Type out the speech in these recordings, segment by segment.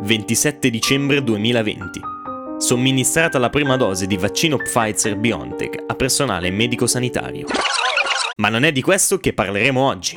27 dicembre 2020. Somministrata la prima dose di vaccino Pfizer-BioNTech a personale medico-sanitario. Ma non è di questo che parleremo oggi.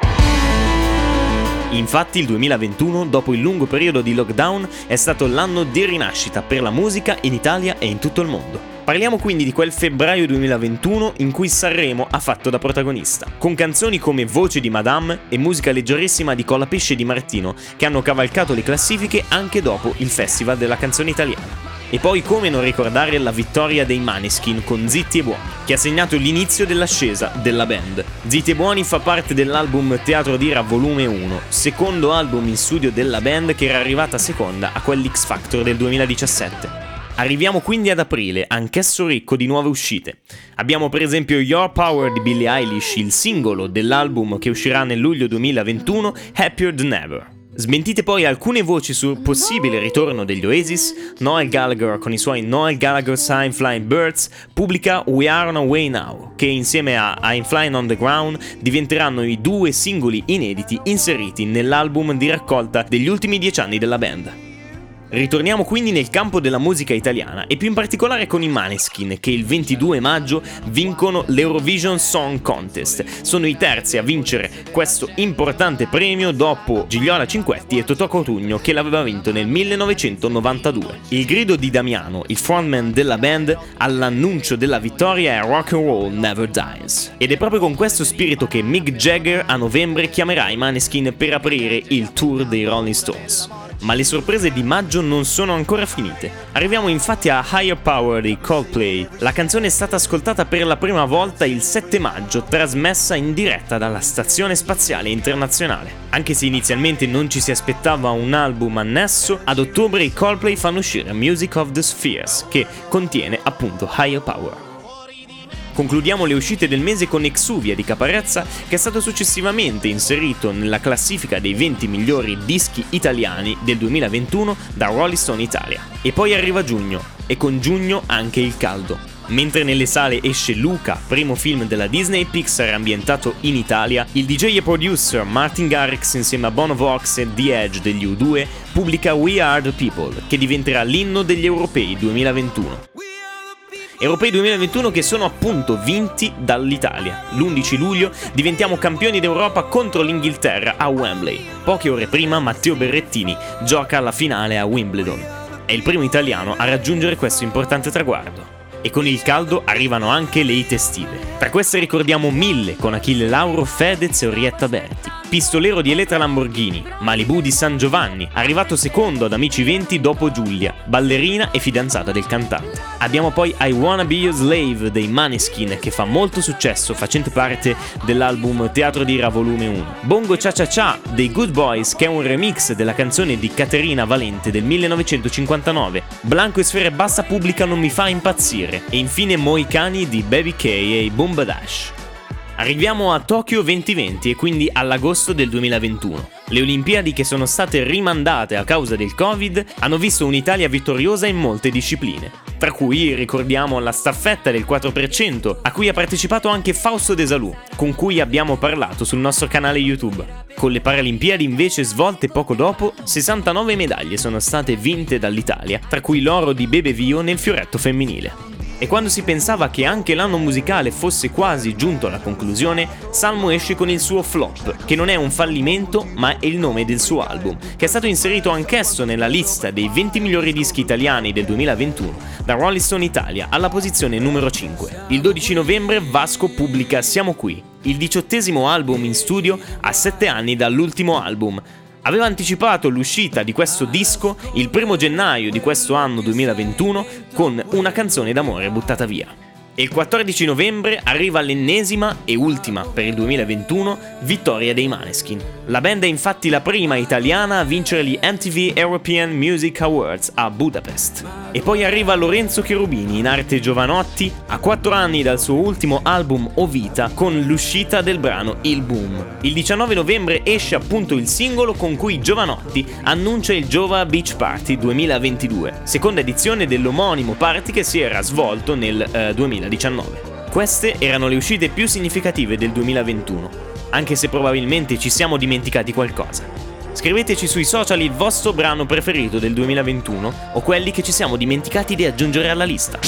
Infatti il 2021, dopo il lungo periodo di lockdown, è stato l'anno di rinascita per la musica in Italia e in tutto il mondo. Parliamo quindi di quel febbraio 2021 in cui Sanremo ha fatto da protagonista, con canzoni come Voce di Madame e musica leggerissima di Colapesce Di Martino, che hanno cavalcato le classifiche anche dopo il Festival della canzone italiana. E poi come non ricordare la vittoria dei Maneskin con Zitti e Buoni, che ha segnato l'inizio dell'ascesa della band. Zitti e Buoni fa parte dell'album Teatro d'Ira Volume 1, secondo album in studio della band che era arrivata seconda a quell'X Factor del 2017. Arriviamo quindi ad aprile, anch'esso ricco di nuove uscite. Abbiamo per esempio Your Power di Billie Eilish, il singolo dell'album che uscirà nel luglio 2021, Happier Than Ever. Smentite poi alcune voci sul possibile ritorno degli Oasis, Noel Gallagher con i suoi Noel Gallagher Sign Flying Birds pubblica We Are On A Way Now, che insieme a I'm Flying On The Ground diventeranno i due singoli inediti inseriti nell'album di raccolta degli ultimi dieci anni della band. Ritorniamo quindi nel campo della musica italiana e più in particolare con i Maneskin che il 22 maggio vincono l'Eurovision Song Contest. Sono i terzi a vincere questo importante premio dopo Gigliola Cinquetti e Totò Cotugno che l'aveva vinto nel 1992. Il grido di Damiano, il frontman della band, all'annuncio della vittoria è Rock and Roll Never Dies. Ed è proprio con questo spirito che Mick Jagger a novembre chiamerà i Maneskin per aprire il tour dei Rolling Stones. Ma le sorprese di maggio non sono ancora finite. Arriviamo infatti a Higher Power di Coldplay. La canzone è stata ascoltata per la prima volta il 7 maggio, trasmessa in diretta dalla Stazione Spaziale Internazionale. Anche se inizialmente non ci si aspettava un album annesso, ad ottobre i Coldplay fanno uscire Music of the Spheres, che contiene appunto Higher Power. Concludiamo le uscite del mese con Exuvia di Caparezza, che è stato successivamente inserito nella classifica dei 20 migliori dischi italiani del 2021 da Rolling Stone Italia. E poi arriva giugno, e con giugno anche il caldo. Mentre nelle sale esce Luca, primo film della Disney Pixar ambientato in Italia, il DJ e producer Martin Garrix insieme a Bono Vox e The Edge degli U2 pubblica We Are the People, che diventerà l'inno degli europei 2021. Europei 2021 che sono appunto vinti dall'Italia. L'11 luglio diventiamo campioni d'Europa contro l'Inghilterra a Wembley. Poche ore prima Matteo Berrettini gioca alla finale a Wimbledon. È il primo italiano a raggiungere questo importante traguardo. E con il caldo arrivano anche le ite estive. Tra queste ricordiamo Mille con Achille Lauro, Fedez e Orietta Berti pistolero di Elettra Lamborghini, Malibu di San Giovanni, arrivato secondo ad Amici 20 dopo Giulia, ballerina e fidanzata del cantante. Abbiamo poi I Wanna Be Your Slave dei Maneskin che fa molto successo facendo parte dell'album Teatro di Ra volume 1. Bongo Cha Cha Cha dei Good Boys che è un remix della canzone di Caterina Valente del 1959. Blanco e Sfere Bassa pubblicano Mi fa impazzire e infine Moicani di Baby K e Bomba Dash. Arriviamo a Tokyo 2020 e quindi all'agosto del 2021. Le Olimpiadi che sono state rimandate a causa del Covid hanno visto un'Italia vittoriosa in molte discipline, tra cui ricordiamo la staffetta del 4% a cui ha partecipato anche Fausto De Salù, con cui abbiamo parlato sul nostro canale YouTube. Con le Paralimpiadi invece svolte poco dopo, 69 medaglie sono state vinte dall'Italia, tra cui l'oro di Bebe Vio nel fioretto femminile. E quando si pensava che anche l'anno musicale fosse quasi giunto alla conclusione, Salmo esce con il suo flop, che non è un fallimento ma è il nome del suo album, che è stato inserito anch'esso nella lista dei 20 migliori dischi italiani del 2021 da Rolling Stone Italia alla posizione numero 5. Il 12 novembre Vasco pubblica Siamo qui, il diciottesimo album in studio a 7 anni dall'ultimo album, aveva anticipato l'uscita di questo disco il primo gennaio di questo anno 2021 con una canzone d'amore buttata via. E il 14 novembre arriva l'ennesima e ultima per il 2021 vittoria dei Maneskin. La band è infatti la prima italiana a vincere gli MTV European Music Awards a Budapest. E poi arriva Lorenzo Cherubini in arte Giovanotti a 4 anni dal suo ultimo album O Vita con l'uscita del brano Il Boom. Il 19 novembre esce appunto il singolo con cui Giovanotti annuncia il Giova Beach Party 2022, seconda edizione dell'omonimo party che si era svolto nel eh, 2019. Queste erano le uscite più significative del 2021. Anche se probabilmente ci siamo dimenticati qualcosa. Scriveteci sui social il vostro brano preferito del 2021 o quelli che ci siamo dimenticati di aggiungere alla lista.